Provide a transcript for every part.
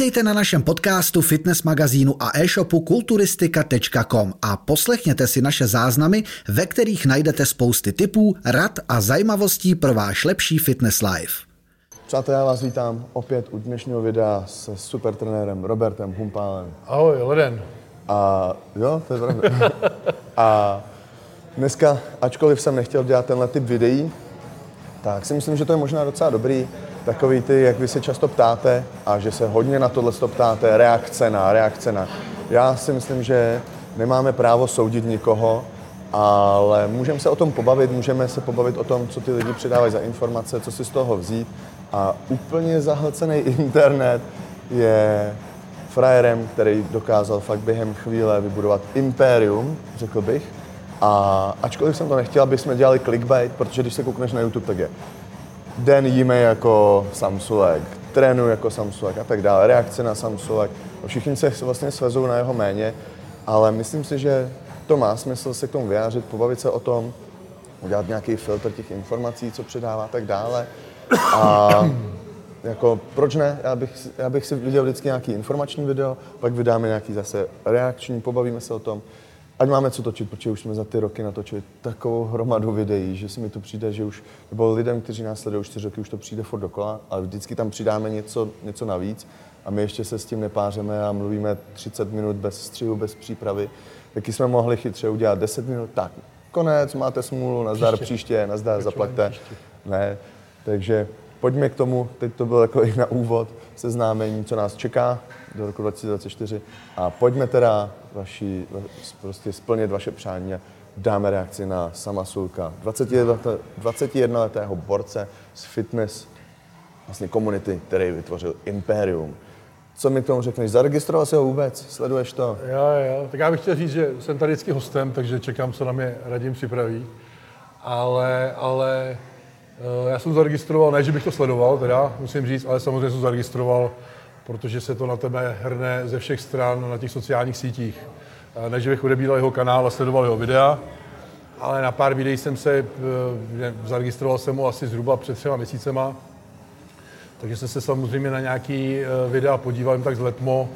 Vítejte na našem podcastu, fitness magazínu a e-shopu kulturistika.com a poslechněte si naše záznamy, ve kterých najdete spousty tipů, rad a zajímavostí pro váš lepší fitness life. Přátelé, já vás vítám opět u dnešního videa se super trenérem Robertem Humpálem. Ahoj, Leden. A jo, to je pravda. a dneska, ačkoliv jsem nechtěl dělat tenhle typ videí, tak si myslím, že to je možná docela dobrý. Takový ty, jak vy se často ptáte a že se hodně na tohle ptáte, reakce na, reakce na. Já si myslím, že nemáme právo soudit nikoho, ale můžeme se o tom pobavit, můžeme se pobavit o tom, co ty lidi přidávají za informace, co si z toho vzít. A úplně zahlcený internet je frajerem, který dokázal fakt během chvíle vybudovat impérium, řekl bych. A ačkoliv jsem to nechtěl, aby jsme dělali clickbait, protože když se koukneš na YouTube, tak je den jíme jako Samsulek, trénu jako Samsulek a tak dále, reakce na Samsulek. Všichni se vlastně svezují na jeho méně, ale myslím si, že to má smysl se k tomu vyjádřit, pobavit se o tom, udělat nějaký filtr těch informací, co předává a tak dále. A jako, proč ne? Já bych, já bych si viděl vždycky nějaký informační video, pak vydáme nějaký zase reakční, pobavíme se o tom. Ať máme co točit, protože už jsme za ty roky natočili takovou hromadu videí, že si mi to přijde, že už, nebo lidem, kteří nás sledují čtyři roky, už to přijde furt dokola, ale vždycky tam přidáme něco, něco navíc a my ještě se s tím nepářeme a mluvíme 30 minut bez střihu, bez přípravy. Taky jsme mohli chytře udělat 10 minut, tak konec, máte smůlu, nazdar příště, příště nazdar, zaplaťte. Ne, takže pojďme k tomu, teď to bylo jako i na úvod, seznámení, co nás čeká do roku 2024 a pojďme teda vaši, prostě splnit vaše přání a dáme reakci na sama Sulka, 21-letého borce z fitness vlastně komunity, který vytvořil Imperium. Co mi k tomu řekneš? Zaregistroval jsi ho vůbec? Sleduješ to? Jo, jo. Tak já bych chtěl říct, že jsem tady vždycky hostem, takže čekám, co na mě Radim připraví. Ale, ale eh, já jsem zaregistroval, ne, že bych to sledoval, teda musím říct, ale samozřejmě jsem zaregistroval, protože se to na tebe hrne ze všech stran na těch sociálních sítích. Eh, ne, že bych odebíral jeho kanál a sledoval jeho videa, ale na pár videí jsem se, eh, zaregistroval jsem ho asi zhruba před třema měsícema, takže jsem se samozřejmě na nějaký videa podíval jen tak z letmo,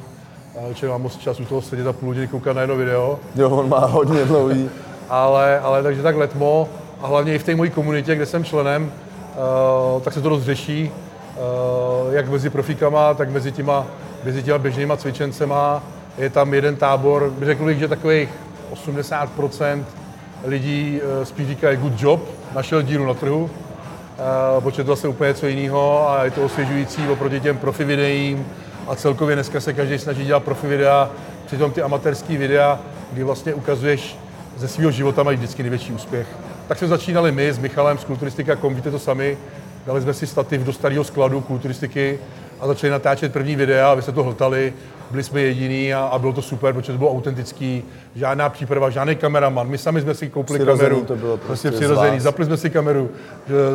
čili mám moc času toho sedět a půl hodiny koukat na jedno video. Jo, on má hodně dlouhý. ale, ale takže tak letmo a hlavně i v té mojí komunitě, kde jsem členem, tak se to dost řeší, jak mezi profíkama, tak mezi těma, mezi těma běžnýma cvičencema. Je tam jeden tábor, řekl bych, že takových 80% lidí uh, spíš říkají good job, našel díru na trhu, uh, protože to zase úplně něco jiného a je to osvěžující oproti těm profi videím a celkově dneska se každý snaží dělat profi videa, přitom ty amatérský videa, kdy vlastně ukazuješ ze svého života mají vždycky největší úspěch. Tak jsme začínali my s Michalem z Kulturistika.com, víte to sami, dali jsme si stativ do starého skladu kulturistiky a začali natáčet první videa, aby se to hltali. Byli jsme jediní a, a bylo to super, protože to bylo autentický, žádná příprava, žádný kameraman. My sami jsme si koupili Přirozený kameru. to bylo prostě přirozený. z vás. Zapli jsme si kameru.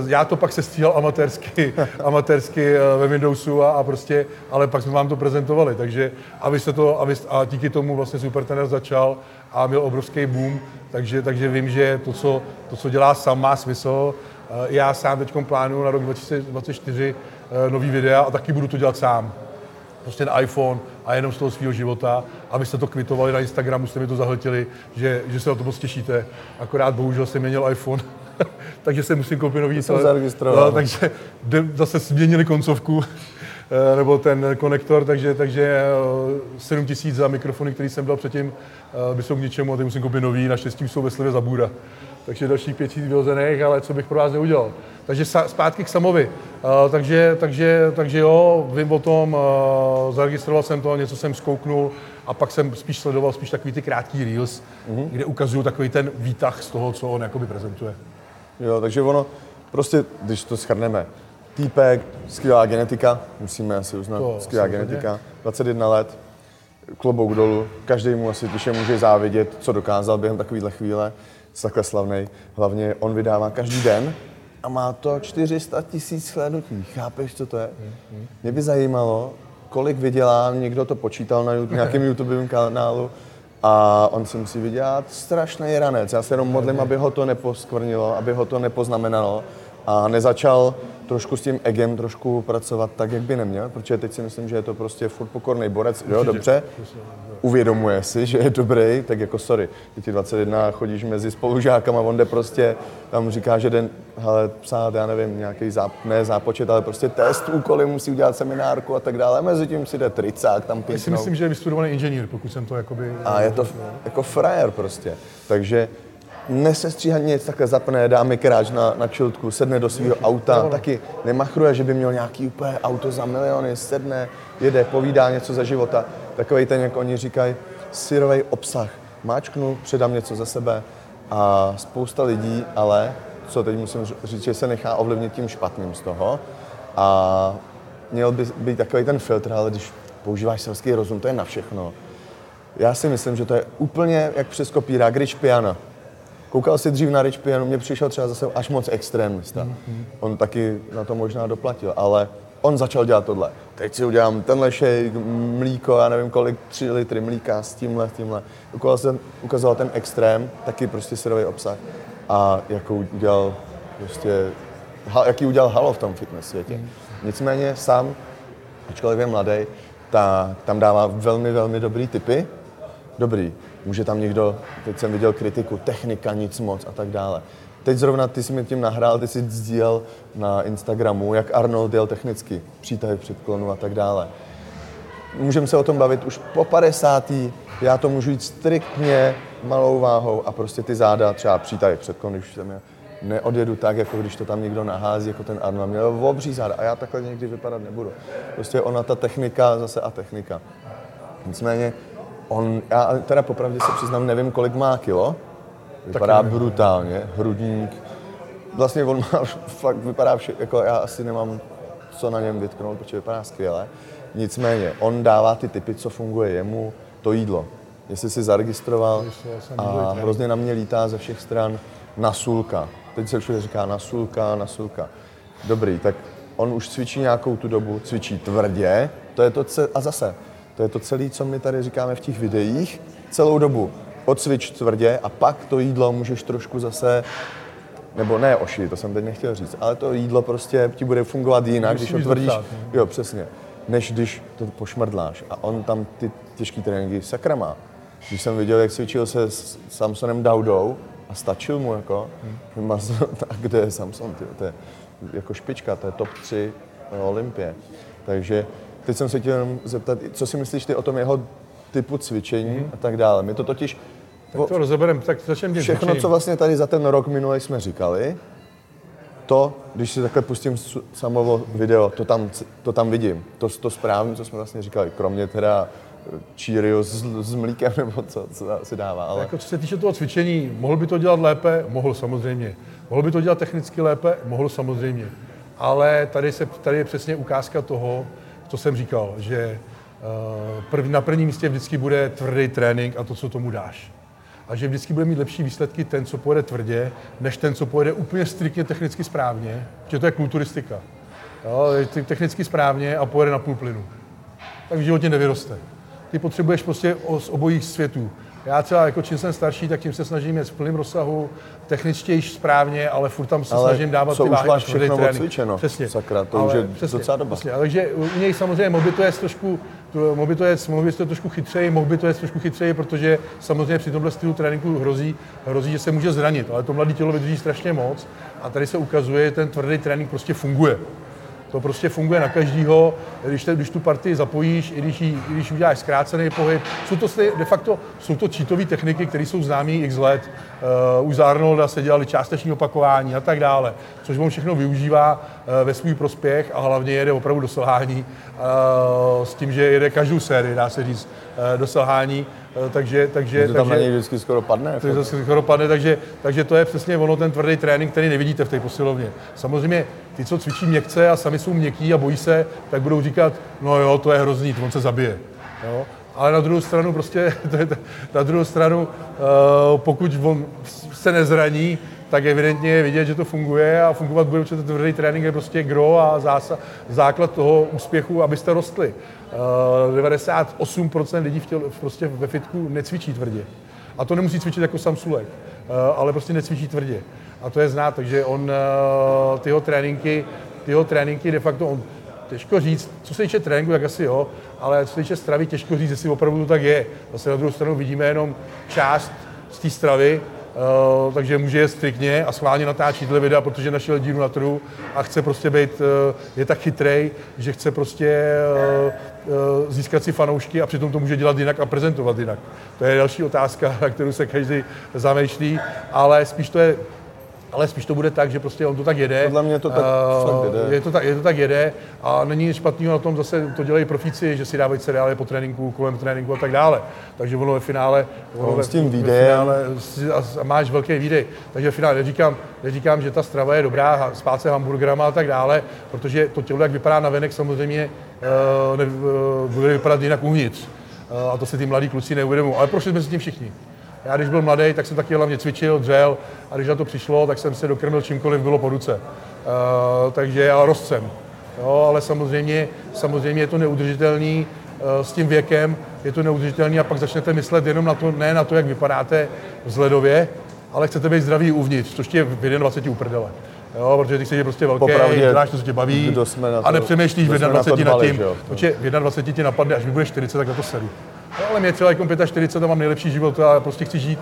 Já to pak se stříhal amatérsky, amatérsky eh, ve Windowsu a, a, prostě, ale pak jsme vám to prezentovali. Takže a, vy se to, a, vy, a díky tomu vlastně Super Trenér začal a měl obrovský boom, takže, takže vím, že to co, to, co dělá sám, má smysl. Eh, Já sám teď plánuju na rok 2024 eh, nový videa a taky budu to dělat sám. Prostě na iPhone a jenom z toho svého života, abyste to kvitovali na Instagramu, jste mi to zahltili, že, že se na to moc těšíte. Akorát bohužel jsem měnil iPhone, takže se musím koupit nový jsem. No, takže zase změnili koncovku, eh, nebo ten konektor, takže, takže 7 tisíc za mikrofony, který jsem dal předtím, by jsou k ničemu a ty musím koupit nový, naštěstí jsou ve slivě za bůra. Takže dalších pět tisíc vyhozených, ale co bych pro vás neudělal. Takže zpátky k Samovi. Uh, takže, takže, takže jo, vím o tom, uh, zaregistroval jsem to, něco jsem zkouknul a pak jsem spíš sledoval spíš takový ty krátký reels, mm-hmm. kde ukazuju takový ten výtah z toho, co on jakoby prezentuje. Jo, takže ono, prostě, když to schrneme, týpek, skvělá genetika, musíme asi uznat, To skvělá samozřejmě. genetika, 21 let, klobouk dolů, každý mu asi tiše může závidět, co dokázal během takovéhle chvíle, takhle slavný. Hlavně on vydává každý den a má to 400 tisíc shlédnutí. Chápeš, co to je? Mě by zajímalo, kolik vydělá, někdo to počítal na YouTube, nějakém YouTubeovém kanálu, a on si musí vydělat strašný ranec. Já se jenom modlím, aby ho to neposkvrnilo, aby ho to nepoznamenalo a nezačal trošku s tím egem trošku pracovat tak, jak by neměl, protože teď si myslím, že je to prostě furt pokorný borec, jo, dobře, uvědomuje si, že je dobrý, tak jako sorry, ty 21 chodíš mezi spolužákama, on jde prostě, tam říká, že den, hele, psát, já nevím, nějaký záp, ne zápočet, ale prostě test, úkoly, musí udělat seminárku a tak dále, mezi tím si jde tricák, tam Já si myslím, že je vystudovaný inženýr, pokud jsem to jakoby... A je to jako frajer prostě, takže nesestříhaně nic, takhle zapne, dá mi kráč na, na čiltku, sedne do svého auta, taky nemachruje, že by měl nějaký úplně auto za miliony, sedne, jede, povídá něco za života. Takový ten, jak oni říkají, syrový obsah. Máčknu, předám něco za sebe a spousta lidí, ale, co teď musím říct, že se nechá ovlivnit tím špatným z toho a měl by být takový ten filtr, ale když používáš selský rozum, to je na všechno. Já si myslím, že to je úplně jak přes kopírák, když piano. Koukal jsi dřív na Rich Piano, mně přišel třeba zase až moc extrémista. Mm-hmm. On taky na to možná doplatil, ale on začal dělat tohle. Teď si udělám tenhle shake, mlíko, já nevím kolik, tři litry mlíka s tímhle, s tímhle. Ukazoval, jsem, ukazoval ten extrém, taky prostě syrový obsah. A jakou udělal prostě, jaký udělal halo v tom fitness světě. Mm. Nicméně sám, ačkoliv je mladý, tak tam dává velmi, velmi dobrý typy. Dobrý, Může tam někdo, teď jsem viděl kritiku, technika, nic moc a tak dále. Teď zrovna ty jsi mi tím nahrál, ty jsi sdílel na Instagramu, jak Arnold dělal technicky, přítah předklonu a tak dále. Můžeme se o tom bavit už po 50. Já to můžu jít striktně malou váhou a prostě ty záda, třeba přítah předklon, když jsem je, neodjedu tak, jako když to tam někdo nahází, jako ten Arnold. Měl obří záda a já takhle někdy vypadat nebudu. Prostě ona ta technika zase a technika. Nicméně On, já teda popravdě se přiznám, nevím, kolik má kilo. Vypadá Taky brutálně, hrudník. Vlastně on má, fakt vypadá vše, jako já asi nemám co na něm vytknout, protože vypadá skvěle. Nicméně, on dává ty typy, co funguje jemu, to jídlo. Jestli si zaregistroval a hrozně na mě lítá ze všech stran nasulka. Teď se všude říká nasulka, nasulka. Dobrý, tak on už cvičí nějakou tu dobu, cvičí tvrdě, to je to, a zase, to je to celé, co my tady říkáme v těch videích, celou dobu. Odcvič tvrdě a pak to jídlo můžeš trošku zase nebo ne oši, to jsem teď nechtěl říct, ale to jídlo prostě ti bude fungovat jinak, když ho tvrdíš, no. jo, přesně, než když to pošmrdláš. A on tam ty těžké tréninky sakra má. Když jsem viděl, jak cvičil se s Samsonem Daudou a stačil mu jako, hmm. tak kde je Samson, tyjo, to je jako špička, to je top 3 na Olympie. Takže Teď jsem se chtěl jenom zeptat, co si myslíš ty o tom jeho typu cvičení mm. a tak dále. My to totiž... Tak to rozebereme, tak začneme tím Všechno, co vlastně tady za ten rok minulý jsme říkali, to, když si takhle pustím samovo video, to tam, to tam vidím. To, to správně, co jsme vlastně říkali, kromě teda Cheerios s, s mlíkem, nebo co, co si dává. Ale... Jako, co se týče toho cvičení, mohl by to dělat lépe? Mohl samozřejmě. Mohl by to dělat technicky lépe? Mohl samozřejmě. Ale tady, se, tady je přesně ukázka toho, co jsem říkal, že eh, na prvním místě vždycky bude tvrdý trénink a to, co tomu dáš. A že vždycky bude mít lepší výsledky ten, co pojede tvrdě, než ten, co pojede úplně striktně technicky správně, že to je kulturistika. Jo, technicky správně a pojede na půl plynu. Tak v životě nevyroste. Ty potřebuješ prostě z obojích světů. Já třeba, jako čím jsem starší, tak tím se snažím jet v plném rozsahu, techničtěji správně, ale furt tam se ale snažím dávat co ty váhy. máš všechno odcvičeno. Přesně. Sakra, to ale už je přesně, docela doba. Přesně. Takže u něj samozřejmě mohl by to je trošku, mohl by to je, mohl by to trošku chytřeji, mohl by to je trošku chytřeji, protože samozřejmě při tomhle stylu tréninku hrozí, hrozí, že se může zranit, ale to mladé tělo vydrží strašně moc a tady se ukazuje, že ten tvrdý trénink prostě funguje. To prostě funguje na každýho, když, te, když tu partii zapojíš, i když, jí, i když uděláš zkrácený pohyb. Jsou to de facto jsou to cheatové techniky, které jsou známé x let. Uh, už za Arnolda se dělali částeční opakování a tak dále, což on všechno využívá uh, ve svůj prospěch a hlavně jede opravdu do selhání uh, s tím, že jede každou sérii, dá se říct, uh, do selhání. Takže, takže, to tam takže, na něj vždycky skoro padne. To vždycky skoro padne, takže, takže to je přesně ono, ten tvrdý trénink, který nevidíte v té posilovně. Samozřejmě ty, co cvičí měkce a sami jsou měkký a bojí se, tak budou říkat, no jo, to je hrozný, on se zabije. Jo? Ale na druhou stranu prostě, na druhou stranu, uh, pokud on se nezraní, tak evidentně je vidět, že to funguje a fungovat bude, ten tvrdý trénink je prostě gro a zása, základ toho úspěchu, abyste rostli. Uh, eh, 98% lidí v těle, prostě ve fitku necvičí tvrdě. A to nemusí cvičit jako Samsulek, uh, ale prostě necvičí tvrdě a to je znát, takže on, eh, ty jeho tréninky ty jeho tréninky de facto on, těžko říct, co se týče tréninku, tak asi jo, ale co se týče stravy, těžko říct, jestli opravdu to tak je. Zase na druhou stranu vidíme jenom část z té stravy, takže může je striktně a schválně natáčí tyhle videa, protože našel díru na trhu a chce prostě být, uh, je tak chytrej, že chce prostě uh, získat si fanoušky a přitom to může dělat jinak a prezentovat jinak. To je další otázka, na kterou se každý zamýšlí, ale spíš to je ale spíš to bude tak, že prostě on to tak jede. Podle mě to tak uh, jede. Je to tak, je to tak jede a není nic špatného na tom, zase to dělají profíci, že si dávají cereály po tréninku, kolem tréninku a tak dále. Takže ono ve finále... Ono ve, s tím výdejem. A, a, máš velký výdej. Takže ve finále neříkám, neříkám, že ta strava je dobrá, spát se hamburgerama a tak dále, protože to tělo, jak vypadá na venek, samozřejmě uh, ne, uh, bude vypadat jinak uvnitř. Uh, a to si ty mladí kluci neuvědomují. Ale prošli jsme si tím všichni. Já když byl mladý, tak jsem taky hlavně cvičil, dřel a když na to přišlo, tak jsem se dokrmil čímkoliv bylo po ruce. Uh, takže já rozcem. Jo, ale samozřejmě, samozřejmě je to neudržitelný uh, s tím věkem, je to neudržitelný a pak začnete myslet jenom na to, ne na to, jak vypadáte vzhledově, ale chcete být zdravý uvnitř, což je v 21 uprdele. Jo, protože ty jsi prostě velký, děláš to, co tě baví jsme na to, a nepřemýšlíš v 21 nad tím, protože v 21 ti napadne, až mi bude 40, tak na to sedu. No, ale mě třeba jako 45 to mám nejlepší život a prostě chci žít,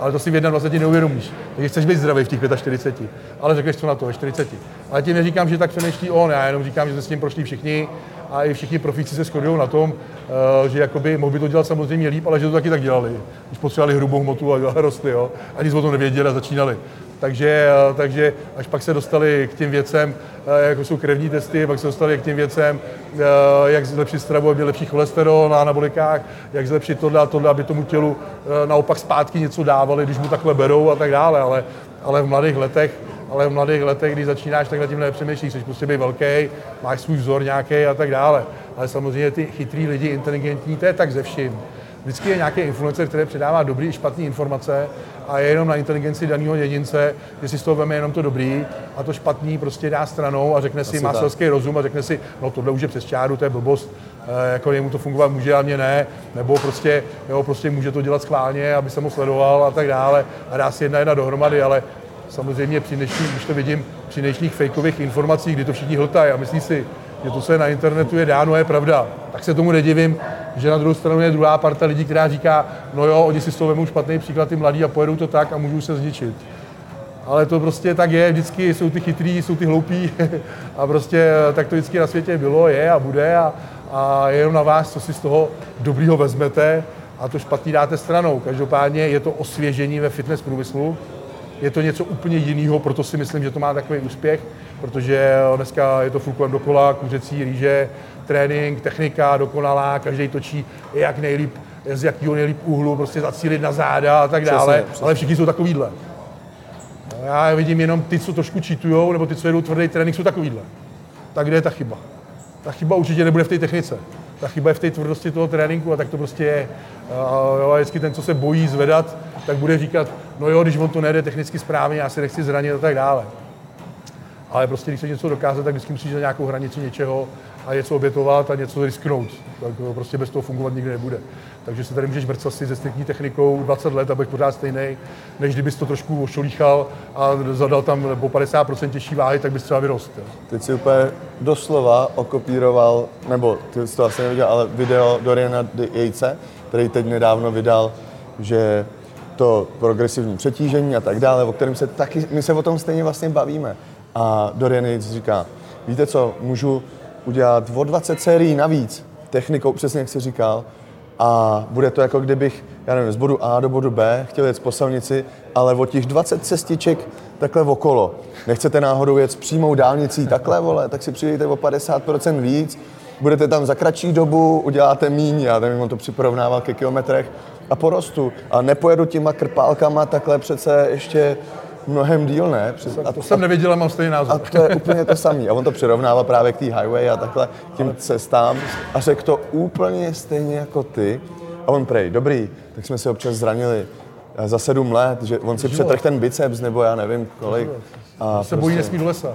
ale to si v 21 neuvědomíš. Takže chceš být zdravý v těch 45, ale řekneš co na to ve 40. Ale ti neříkám, že tak přemýšlí on, já jenom říkám, že se s tím prošli všichni a i všichni profíci se shodují na tom, eh, že jakoby mohl by to dělat samozřejmě líp, ale že to taky tak dělali. Když potřebovali hrubou hmotu a rostly, jo. A nic o tom nevěděli a začínali. Takže, eh, takže až pak se dostali k těm věcem, eh, jako jsou krevní testy, pak se dostali k těm věcem, eh, jak zlepšit stravu, aby lepší cholesterol na anabolikách, jak zlepšit tohle a tohle, aby tomu tělu naopak zpátky něco dávali, když mu takhle berou a tak dále, ale, ale v mladých letech ale v mladých letech, když začínáš, tak nad tím nepřemýšlíš, jsi prostě být velký, máš svůj vzor nějaký a tak dále. Ale samozřejmě ty chytrý lidi, inteligentní, to je tak ze vším. Vždycky je nějaký influencer, který předává dobrý i špatné informace a je jenom na inteligenci daného jedince, že si z toho veme jenom to dobrý a to špatný prostě dá stranou a řekne si, Asi má selský rozum a řekne si, no tohle už je přes čáru, to je blbost, e, jako jemu to fungovat může a mě ne, nebo prostě, jo, prostě může to dělat schválně, aby se mu sledoval a tak dále a dá si jedna jedna dohromady, ale samozřejmě při dnešní, když to vidím, při dnešních fejkových informacích, kdy to všichni hltají a myslí si, že to, co je na internetu, je dáno, je pravda, tak se tomu nedivím, že na druhou stranu je druhá parta lidí, která říká, no jo, oni si z toho vemou špatný příklad, ty mladí a pojedou to tak a můžou se zničit. Ale to prostě tak je, vždycky jsou ty chytrý, jsou ty hloupí a prostě tak to vždycky na světě bylo, je a bude a, a je jenom na vás, co si z toho dobrýho vezmete a to špatný dáte stranou. Každopádně je to osvěžení ve fitness průmyslu, je to něco úplně jiného, proto si myslím, že to má takový úspěch, protože dneska je to furt kolem dokola, kuřecí rýže, trénink, technika dokonalá, každý točí jak nejlíp, z jakého nejlíp úhlu, prostě zacílit na záda a tak dále, přesně, přesně. ale všichni jsou takovýhle. Já vidím jenom ty, co trošku čítujou, nebo ty, co jedou tvrdý trénink, jsou takovýhle. Tak kde je ta chyba? Ta chyba určitě nebude v té technice. Ta chyba je v té tvrdosti toho tréninku a tak to prostě je. A, a vždycky ten, co se bojí zvedat, tak bude říkat, no jo, když on to nejde technicky správně, já si nechci zranit a tak dále. Ale prostě, když se něco dokázat, tak vždycky musíš na nějakou hranici něčeho a něco obětovat a něco risknout. Tak prostě bez toho fungovat nikdy nebude. Takže se tady můžeš vrcat si se striktní technikou 20 let, abych pořád stejný, než kdybys to trošku ošolíchal a zadal tam po 50% těžší váhy, tak bys třeba vyrost. Teď si úplně doslova okopíroval, nebo ty jsi to asi neviděl, ale video Doriana Jejce, který teď nedávno vydal, že to progresivní přetížení a tak dále, o kterém se taky, my se o tom stejně vlastně bavíme. A Dorian Yates říká, víte co, můžu udělat o 20 sérií navíc, technikou, přesně jak jsi říkal, a bude to jako kdybych, já nevím, z bodu A do bodu B chtěl jet po silnici, ale o těch 20 cestiček takhle okolo. Nechcete náhodou jet s přímou dálnicí takhle, vole, tak si přijdete o 50% víc, budete tam za kratší dobu, uděláte míň, já nevím, on to připorovnával ke kilometrech a porostu. A nepojedu těma krpálkama takhle přece ještě mnohem díl, ne? Přes, a, to jsem nevěděl, mám stejný názor. A to je úplně to samé. A on to přirovnává právě k té highway a takhle k těm cestám a řekl to úplně stejně jako ty. A on prej, dobrý, tak jsme si občas zranili za sedm let, že on si přetrh ten biceps, nebo já nevím kolik. A se bojí nesmí do lesa.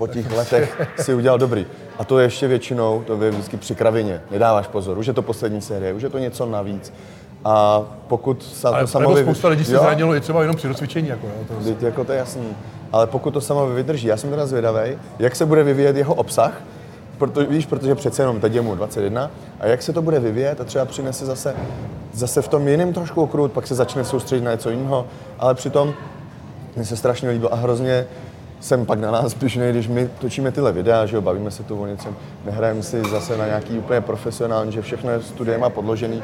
Po těch letech si udělal dobrý. A to je ještě většinou, to je vždycky při kravině. Nedáváš pozor, už je to poslední série, už je to něco navíc. A pokud se to samovi... spousta lidí se zranilo i třeba jenom při rozcvičení. Jako, jo, to... Teď, jako to je jasný. ale pokud to samo vydrží, já jsem teda zvědavý, jak se bude vyvíjet jeho obsah, proto, víš, protože přece jenom teď je mu 21, a jak se to bude vyvíjet a třeba přinese zase, zase v tom jiném trošku okruhu, pak se začne soustředit na něco jiného, ale přitom mně se strašně líbilo a hrozně jsem pak na nás pišnej, když my točíme tyhle videa, že jo, bavíme se tu o něčem, nehrajeme si zase na nějaký úplně profesionální, že všechno je studiem a podložený,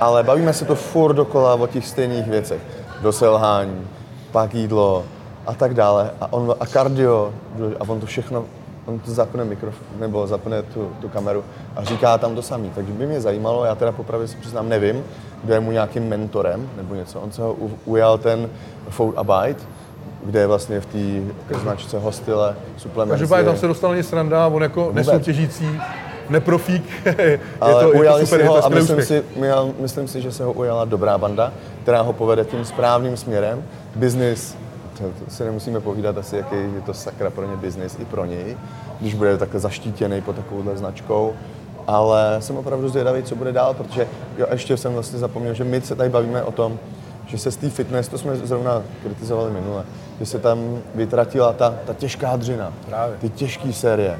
ale bavíme se to furt dokola o těch stejných věcech. Do selhání, pak jídlo a tak dále. A, on, a kardio, a on to všechno, on to zapne mikrofon, nebo zapne tu, tu kameru a říká tam to samý. Takže by mě zajímalo, já teda popravě si přiznám, nevím, kdo je mu nějakým mentorem nebo něco. On se ho ujal ten Food Abide, kde je vlastně v té značce hostile, suplementace. Každopádně tam se dostal něco sranda, on jako nesoutěžící, neprofík, je Ale to, je to super, si je to ho a myslím úspěch. si, já, myslím si, že se ho ujala dobrá banda, která ho povede tím správným směrem. Business, to, to si nemusíme povídat asi, jaký je to sakra pro ně business i pro něj, když bude takhle zaštítěný pod takovouhle značkou. Ale jsem opravdu zvědavý, co bude dál, protože jo, ještě jsem vlastně zapomněl, že my se tady bavíme o tom, že se z té fitness, to jsme zrovna kritizovali minule, že se tam vytratila ta, ta těžká dřina, Právě. ty těžké série.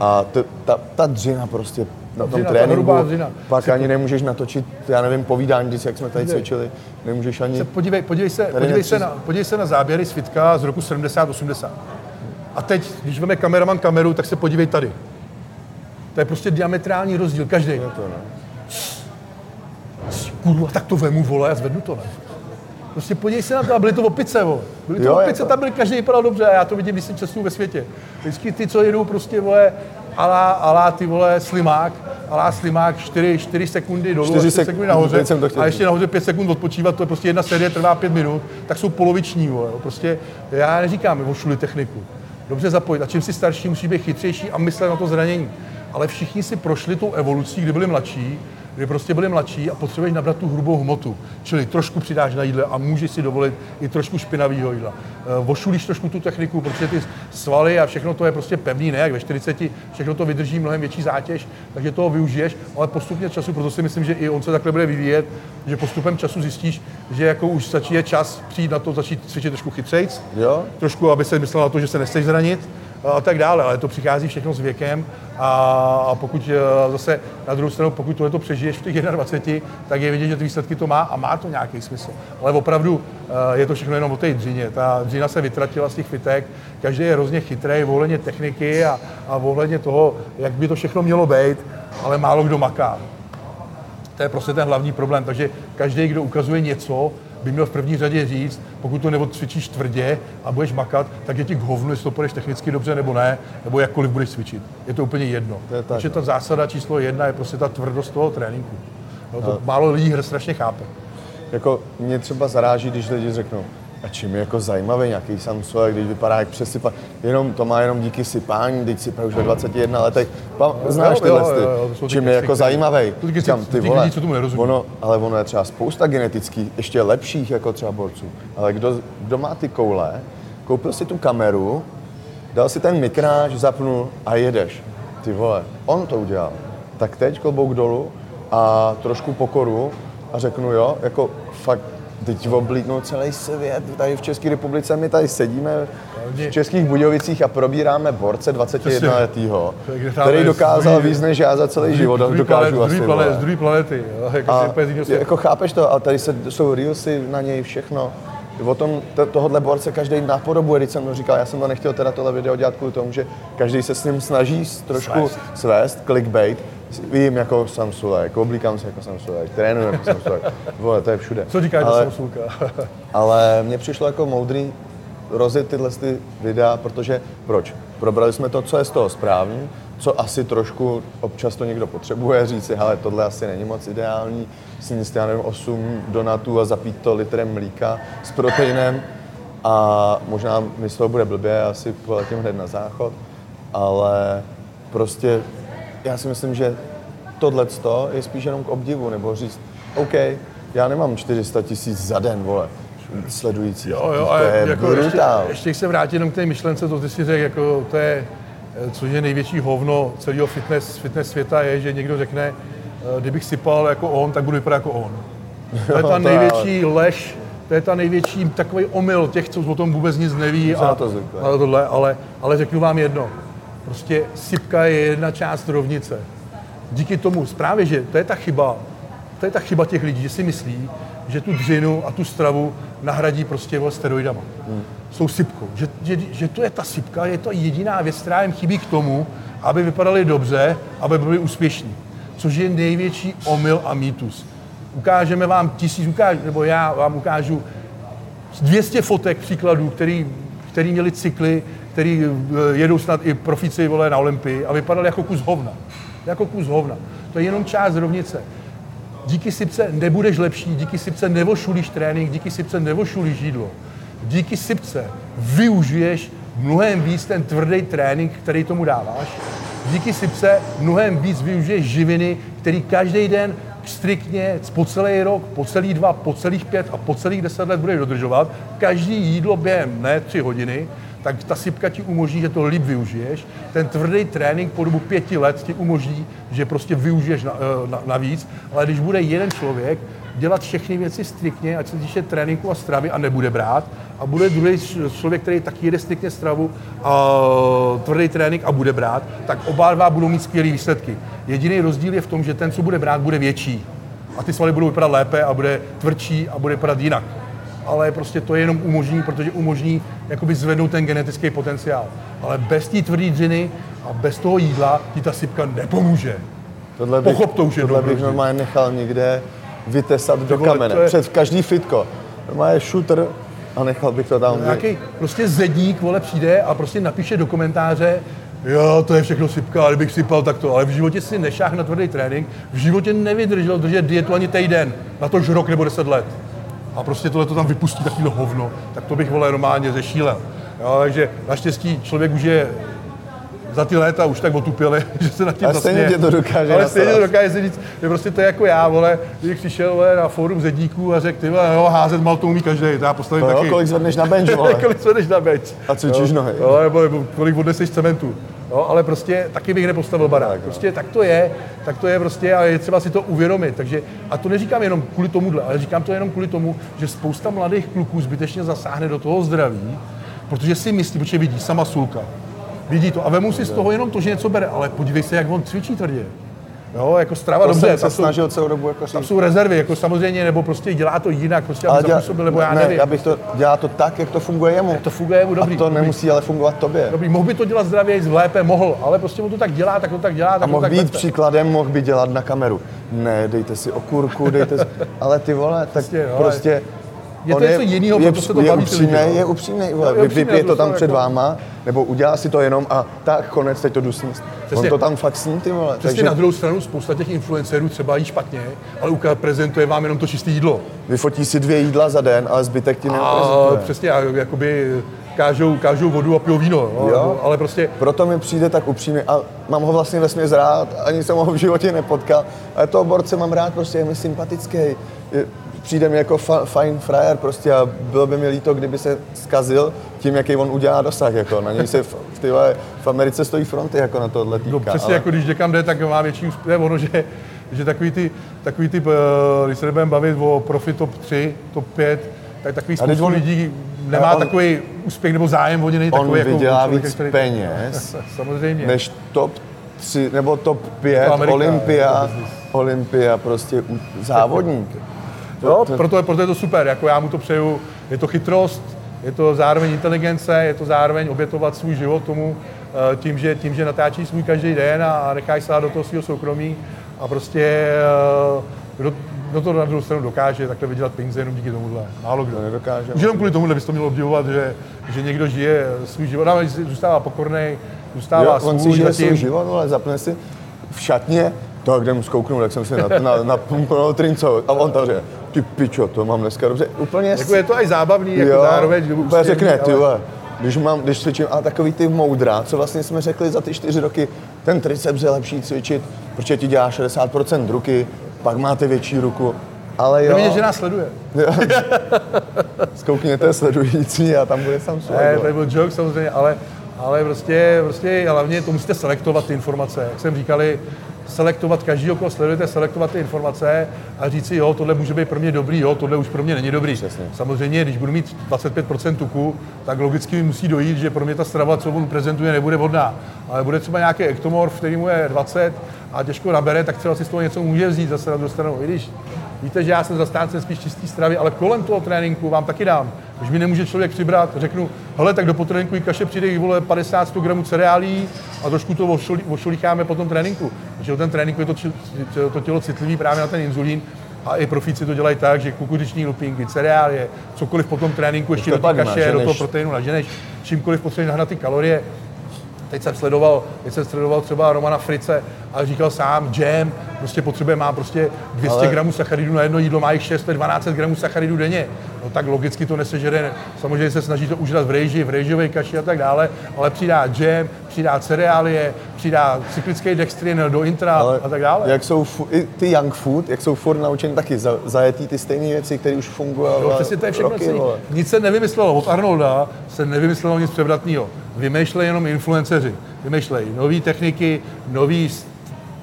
A t, ta, ta dřina prostě na tom Dřina, ta tréninku, hrubá dřina. pak ani nemůžeš natočit, já nevím, povídání, když jak jsme tady cvičili, nemůžeš ani... Se podívej, podívej, se, podívej, nechci- se na, podívej se na záběry z fitka z roku 70-80. A teď, když veme kameraman kameru, tak se podívej tady. To je prostě diametrální rozdíl, každý. To, no. Kurva, tak to vemu, vole, a zvednu to, ne? Prostě podívej se na to, a byly to opice, vole. Byly to Jo, opice, jako- tam byly, každý vypadal dobře, a já to vidím, když jsem ve světě. Vždycky ty, co jedou prostě, vole, alá, alá ty, vole, slimák, alá slimák, 4, 4 sekundy dolů, 4 4 sek- sekundy nahoře, jsem to chtěl a ještě nahoře 5 sekund odpočívat, to je prostě jedna série, trvá 5 minut, tak jsou poloviční, vole, prostě já neříkám, ošuli techniku. Dobře zapojit. A čím si starší, musí být chytřejší a myslet na to zranění. Ale všichni si prošli tou evolucí, kdy byli mladší, kdy prostě byli mladší a potřebuješ nabrat tu hrubou hmotu. Čili trošku přidáš na jídle a můžeš si dovolit i trošku špinavého jídla. Eh, Ošulíš trošku tu techniku, protože ty svaly a všechno to je prostě pevný, ne jak ve 40, všechno to vydrží mnohem větší zátěž, takže toho využiješ, ale postupně času, proto si myslím, že i on se takhle bude vyvíjet, že postupem času zjistíš, že jako už začí je čas přijít na to, začít cvičit trošku chytřejc, Jo? trošku, aby se myslel na to, že se nechceš zranit a tak dále, ale to přichází všechno s věkem a, pokud eh, zase na druhou stranu, pokud tohle to přežiješ v těch 21, tak je vidět, že ty výsledky to má a má to nějaký smysl. Ale opravdu eh, je to všechno jenom o té dřině. Ta dřina se vytratila z těch fitek, každý je hrozně chytrý ohledně techniky a, a ohledně toho, jak by to všechno mělo být, ale málo kdo maká. To je prostě ten hlavní problém. Takže každý, kdo ukazuje něco, by měl v první řadě říct, pokud to neodcvičíš tvrdě a budeš makat, tak je ti k hovnu, jestli to půjdeš technicky dobře nebo ne, nebo jakkoliv budeš cvičit. Je to úplně jedno. To je tak, Takže no. ta zásada číslo jedna je prostě ta tvrdost toho tréninku. No, to málo lidí strašně chápe. Jako mě třeba zaráží, když lidi řeknou, a čím je jako zajímavý nějaký Samsung, když vypadá jak přesypa, jenom to má jenom díky sypání, teď sypá už ve 21 letech. Pa, znáš jo, tyhle jo, čím je jako zajímavý. to ty lidí, co tomu nerozumí. ono, ale ono je třeba spousta genetických, ještě lepších jako třeba borců. Ale kdo, kdo má ty koule, koupil si tu kameru, dal si ten mikráž, zapnul a jedeš. Ty vole, on to udělal. Tak teď klobouk dolů a trošku pokoru a řeknu jo, jako fakt teď oblíknu celý svět. Tady v České republice my tady sedíme v Českých Budějovicích a probíráme borce 21 letýho, Takže tam který dokázal víc než já za celý život. Druhý Dokážu planet- z asi. druhý planet, z druhý planety. Jako A jako chápeš to, a tady se, jsou reelsy na něj všechno. O tom, to, tohohle borce každý napodobuje, když jsem to říkal, já jsem to nechtěl teda tohle video dělat kvůli tomu, že každý se s ním snaží trošku svést, svést clickbait. Vím jako Samsulek, oblíkám se jako Samsulek, trénuji jako Samsulek. Vole, to je všude. Co říkáš Ale- Samsulka? ale mně přišlo jako moudrý rozjet tyhle ty videa, protože proč? Probrali jsme to, co je z toho správný, co asi trošku občas to někdo potřebuje, říct si, hele, tohle asi není moc ideální, sníst, já nevím, 8 donatů a zapít to litrem mlíka s proteinem a možná mi z toho bude blbě, asi poletím hned na záchod, ale prostě já si myslím, že tohle je spíš jenom k obdivu, nebo říct, OK, já nemám 400 tisíc za den, vole, sledující. Jo, jo, to a je jako ještě, brutál. ještě se vrátit jenom k té myšlence, to ty si řekl, jako to je, eh, což je největší hovno celého fitness, fitness světa, je, že někdo řekne, eh, kdybych sypal jako on, tak budu vypadat jako on. To je ta to největší lež to je ta největší takový omyl těch, co o tom vůbec nic neví. a, to ale, tohle, ale, ale řeknu vám jedno. Prostě sypka je jedna část rovnice. Díky tomu, právě, že to je ta chyba, to je ta chyba těch lidí, že si myslí, že tu dřinu a tu stravu nahradí prostě steroidama. Hmm. Jsou sypkou. Že, že, že, to je ta sypka, je to jediná věc, která jim chybí k tomu, aby vypadali dobře, aby byli úspěšní. Což je největší omyl a mýtus. Ukážeme vám tisíc, ukáž, nebo já vám ukážu 200 fotek příkladů, který, který měli cykly, který eh, jedou snad i profici vole, na Olympii a vypadali jako kus hovna. Jako kus hovna. To je jenom část rovnice. Díky sypce nebudeš lepší, díky sypce nevošulíš trénink, díky sypce nevošulíš jídlo. Díky sypce využiješ mnohem víc ten tvrdý trénink, který tomu dáváš. Díky sypce mnohem víc využiješ živiny, který každý den striktně po celý rok, po celý dva, po celých pět a po celých deset let budeš dodržovat. Každý jídlo během ne tři hodiny tak ta sypka ti umožní, že to líp využiješ. Ten tvrdý trénink po dobu pěti let ti umožní, že prostě využiješ na, eh, na, navíc, ale když bude jeden člověk dělat všechny věci striktně, ať se týče tréninku a stravy a nebude brát, a bude druhý člověk, který taky jede striktně stravu a tvrdý trénink a bude brát, tak oba dva budou mít skvělé výsledky. Jediný rozdíl je v tom, že ten, co bude brát, bude větší. A ty svaly budou vypadat lépe a bude tvrdší a bude vypadat jinak ale prostě to je jenom umožní, protože umožní jakoby zvednout ten genetický potenciál. Ale bez té tvrdé dřiny a bez toho jídla ti ta sypka nepomůže. Tohle bych, Pochop to už Tohle bych normálně nechal někde vytesat do kamene. Je... Před každý fitko. Normálně shooter a nechal bych to tam. Nějaký prostě zedník, vole, přijde a prostě napíše do komentáře, jo, to je všechno sypka, ale bych sypal takto. Ale v životě si nešáh na tvrdý trénink, v životě nevydržel držet dietu ani týden, na to rok nebo deset let a prostě tohle to tam vypustí takový hovno, tak to bych vole normálně zešílel. Jo, takže naštěstí člověk už je za ty léta už tak otupěli, že se na tím Ale stejně tě to dokáže Ale stejně to dokáže říct, že prostě to je jako já, vole, když přišel vole, na fórum zedníků a řekl, ty vole, jo, házet mal to umí každý, to já postavím no, taky. kolik zvedneš na bench, vole. kolik zvedneš na bench. A cvičíš nohy. Jo, nebo, nebo, kolik odneseš cementu. Jo, ale prostě taky bych nepostavil barák. Prostě tak to je, tak to je prostě a je třeba si to uvědomit. Takže, a to neříkám jenom kvůli tomuhle, ale říkám to jenom kvůli tomu, že spousta mladých kluků zbytečně zasáhne do toho zdraví, protože si myslí, protože vidí sama sulka, vidí to a vemu si z toho jenom to, že něco bere, ale podívej se, jak on cvičí tvrdě. Jo, jako strava, to dobře. Jsem se snažil celou dobu jako Tam jsou rezervy, jako samozřejmě, nebo prostě dělá to jinak, prostě ale aby dělá, zapůsobil, nebo já ne, nevím. Já bych to, dělá to tak, jak to funguje jemu. Jak to funguje jemu, dobrý. A to dobrý. nemusí ale fungovat tobě. Dobrý, mohl by to dělat zdravě, lépe, mohl, ale prostě mu to tak dělá, tak to tak dělá, tak a mohl tak být vete. příkladem, mohl by dělat na kameru. Ne, dejte si okurku, dejte si, ale ty vole, tak prostě, no, prostě je to něco jiného, je, proto se to je baví upřímný, no. je upřímný, vole, je upřímný, vypije to tam jako- před váma, nebo udělá si to jenom a tak konec, teď to jdu sníst. On to tam fakt sní, ty vole. Přesně takže na druhou stranu spousta těch influencerů třeba jí špatně, ale uká- prezentuje vám jenom to čisté jídlo. vyfotí si dvě jídla za den, ale zbytek ti A neprezentuje. přesně, a jakoby kážou, kážou vodu a pijou víno, no, Jo. ale prostě Proto mi přijde tak upřímně a mám ho vlastně ve rád, ani jsem ho v životě nepotkal, ale toho borce mám rád, prostě je mi sympatický. Je, přijde mi jako fa, fajn frajer prostě a bylo by mi líto, kdyby se zkazil tím, jaký on udělá dosah, jako na něj se v, v, tyhle, v Americe stojí fronty jako na tohle týka. no, přesně ale... jako když někam jde, tak má větší úspěch. Je ono, že, že takový ty, takový ty, eh, když se nebudeme bavit o profi top 3, top 5, tak takový spoustu on- lidí nemá on- takový úspěch nebo zájem o ně není On takový jako vydělá člověk, víc který- peněz, Samozřejmě. než top 3 nebo top 5 To Amerika, Olympia. Olympia prostě závodník. Jo, proto, proto je to super, jako já mu to přeju, je to chytrost, je to zároveň inteligence, je to zároveň obětovat svůj život tomu, eh, tím, že, tím, že natáčí svůj každý den a, necháš se do toho svého soukromí a prostě eh, kdo, kdo to na druhou stranu dokáže takhle vydělat peníze jenom díky tomuhle. Málo kdo. nedokáže. Už jenom kvůli tomuhle bys to měl obdivovat, že, že někdo žije svůj život, ale zůstává pokorný, zůstává Jo, on si svůj žije svůj život, ale zapne si v šatně, tak kde mu zkouknu, tak jsem si na, na, na trinco. A on tam řekne, ty pičo, to mám dneska dobře. Úplně Jako je to i zábavný, jako jo, zároveň. úsměvný, řekne, ty ale- když, mám, když cvičím, a takový ty moudra, co vlastně jsme řekli za ty čtyři roky, ten triceps je lepší cvičit, protože ti dělá 60% ruky, pak máte větší ruku. Ale jo, vidět, že nás sleduje. zkoukněte sledující a tam bude sám svůj. Ne, to byl joke samozřejmě, ale, ale prostě, prostě hlavně to musíte selektovat ty informace. Jak jsem říkali, selektovat každý, koho sledujete, selektovat ty informace a říct si, jo, tohle může být pro mě dobrý, jo, tohle už pro mě není dobrý. Přesně. Samozřejmě, když budu mít 25% tuku, tak logicky mi musí dojít, že pro mě ta strava, co on prezentuje, nebude vhodná. Ale bude třeba nějaký ektomorf, který mu je 20 a těžko nabere, tak třeba si z toho něco může vzít zase na druhou stranu. I když víte, že já jsem zastáncem spíš čistý stravy, ale kolem toho tréninku vám taky dám. Když mi nemůže člověk přibrat, řeknu, hele, tak do potréninku kaše přijde vole 50-100 gramů cereálí a trošku to ošolícháme po tom tréninku. Protože ten tréninku je to, to tělo citlivý právě na ten inzulín a i profíci to dělají tak, že kukuřiční lupinky, cereálie, cokoliv po tom tréninku ještě do té kaše, do toho proteinu naženeš, čímkoliv potřebuješ nahnat ty kalorie, Teď jsem sledoval, teď jsem sledoval třeba Romana Frice a říkal sám, jam, prostě potřebuje, má prostě 200 Ale... gramů sacharidů na jedno jídlo, má jich 6, 12 gramů sacharidů denně. Tak logicky to nesežere, samozřejmě se snaží to užrat v rejži, v rejžové kaši a tak dále, ale přidá jam, přidá cereálie, přidá cyklický dextrin do intra ale a tak dále. Jak jsou i ty young food, jak jsou furt naučeni taky za, zajetý ty stejné věci, které už fungují. Jo, přesně to je všechno. Roky, nic se nevymyslelo, od Arnolda se nevymyslelo nic převratného vymýšlejí jenom influenceři. Vymýšlejí nové techniky, nový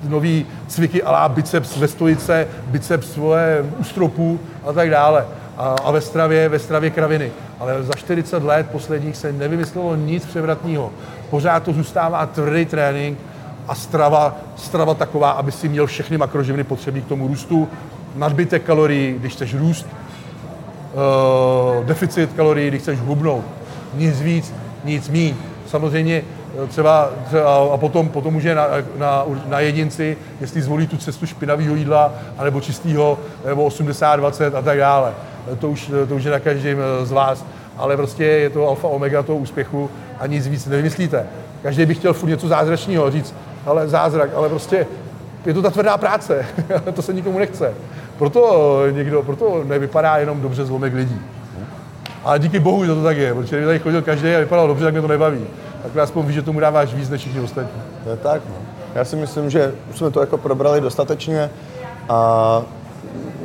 nový cviky alá biceps ve stojice, biceps svoje u stropů a tak dále. A, a ve stravě, ve stravě kraviny. Ale za 40 let posledních se nevymyslelo nic převratného. Pořád to zůstává tvrdý trénink a strava, strava taková, aby si měl všechny makroživiny potřebné k tomu růstu, nadbytek kalorií, když chceš růst, uh, deficit kalorií, když chceš hubnout. Nic víc, nic míň. Samozřejmě eh, třeba, třeba a potom, potom už je na, na, na jedinci, jestli zvolí tu cestu špinavého jídla, anebo čistého, nebo 80-20 a tak dále. Eh, to už, eh, to už je na každém z vás. Ale prostě je to alfa omega toho úspěchu a nic víc nevymyslíte. Každý by chtěl furt něco zázračného říct, ale zázrak, ale prostě je to ta tvrdá práce, to se nikomu nechce. Proto někdo, proto nevypadá jenom dobře zlomek lidí. Ale díky bohu, že to tak je, protože kdyby tady chodil každý a vypadal dobře, tak mě to nebaví. Tak aspoň víš, že tomu dáváš víc než všichni ostatní. To je tak, no. Já si myslím, že už jsme to jako probrali dostatečně a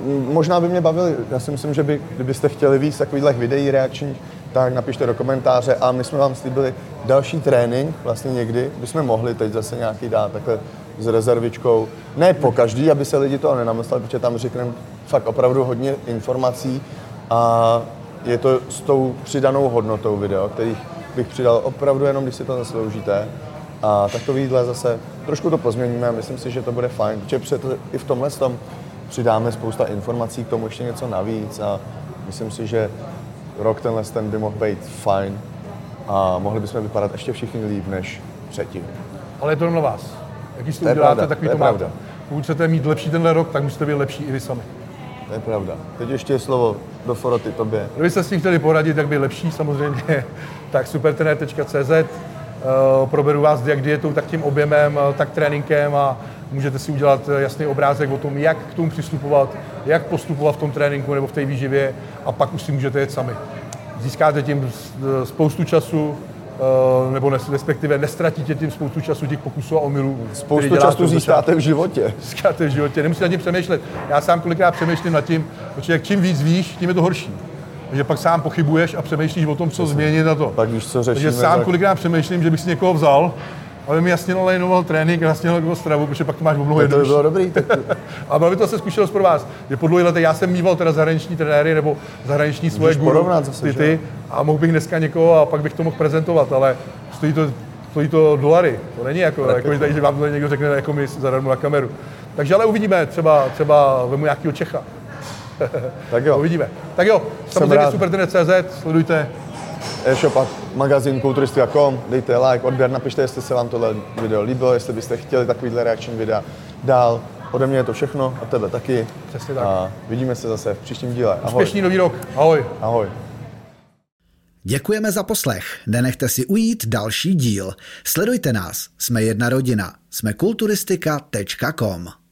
možná by mě bavili, já si myslím, že by, kdybyste chtěli víc takových videí reakčních, tak napište do komentáře a my jsme vám slíbili další trénink, vlastně někdy bychom mohli teď zase nějaký dát takhle s rezervičkou. Ne po každý, aby se lidi to nenamysleli, protože tam řekneme fakt opravdu hodně informací a je to s tou přidanou hodnotou video, kterých bych přidal opravdu jenom, když si to zasloužíte. A takovýhle zase trošku to pozměníme myslím si, že to bude fajn, protože před, i v tomhle tom přidáme spousta informací, k tomu ještě něco navíc a myslím si, že rok tenhle ten by mohl být fajn a mohli bychom vypadat ještě všichni líp než předtím. Ale je to na vás. Jak to uděláte, pravda, takový to, to máte. Pokud chcete mít lepší tenhle rok, tak musíte být lepší i vy sami. To je pravda. Teď ještě slovo do foroty tobě. Kdybyste s tím chtěli poradit, tak by lepší samozřejmě, tak supertrenér.cz eh, proberu vás jak dietou, tak tím objemem, eh, tak tréninkem a můžete si udělat eh, jasný obrázek o tom, jak k tomu přistupovat, jak postupovat v tom tréninku nebo v té výživě a pak už si můžete jet sami. Získáte tím spoustu času, nebo respektive nestratíte tím spoustu času těch pokusů a omylů. Spoustu času získáte v životě. Získáte v životě, nemusíte nad tím přemýšlet. Já sám kolikrát přemýšlím nad tím, protože jak čím víc víš, tím je to horší. Takže pak sám pochybuješ a přemýšlíš o tom, co změnit na to. Pak víš, co řešíme. Takže sám tak... kolikrát přemýšlím, že bych si někoho vzal, aby mi jasně nalajnoval trénink a jasně jako stravu, protože pak to máš oblohu To by bylo dobrý. Tak... a bylo by to zase zkušenost pro vás. Je po dlouhých letech, já jsem mýval teda zahraniční trenéry nebo zahraniční svoje guru, ty, ty, a mohl bych dneska někoho a pak bych to mohl prezentovat, ale stojí to, stojí to dolary. To není jako, jako že, tady, že vám to někdo řekne jako my zadarmo na kameru. Takže ale uvidíme, třeba, třeba vemu nějakého Čecha. tak jo. Uvidíme. Tak jo, samozřejmě supertrener.cz, sledujte e-shop a magazín kulturistika.com, dejte like, odběr, napište, jestli se vám tohle video líbilo, jestli byste chtěli takovýhle reakční videa dál. Ode mě je to všechno, a tebe taky. Přesně tak. A vidíme se zase v příštím díle. Ahoj. Úspěšný nový rok. Ahoj. Ahoj. Děkujeme za poslech. Nenechte si ujít další díl. Sledujte nás. Jsme jedna rodina. Jsme kulturistika.com.